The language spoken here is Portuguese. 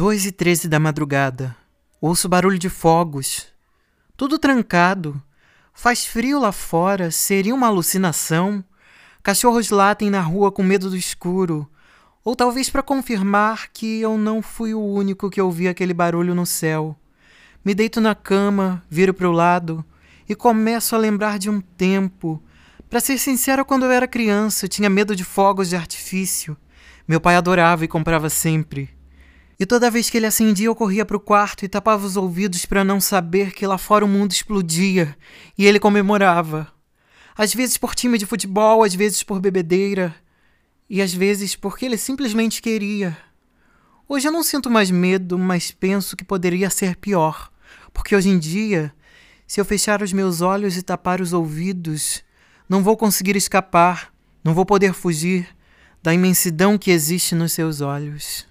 Dois e treze da madrugada. Ouço barulho de fogos. Tudo trancado. Faz frio lá fora. Seria uma alucinação? Cachorros latem na rua com medo do escuro. Ou talvez para confirmar que eu não fui o único que ouvi aquele barulho no céu. Me deito na cama, viro para o lado e começo a lembrar de um tempo. Para ser sincero, quando eu era criança, tinha medo de fogos de artifício. Meu pai adorava e comprava sempre. E toda vez que ele acendia, eu corria para o quarto e tapava os ouvidos para não saber que lá fora o mundo explodia e ele comemorava. Às vezes por time de futebol, às vezes por bebedeira e às vezes porque ele simplesmente queria. Hoje eu não sinto mais medo, mas penso que poderia ser pior, porque hoje em dia, se eu fechar os meus olhos e tapar os ouvidos, não vou conseguir escapar, não vou poder fugir da imensidão que existe nos seus olhos.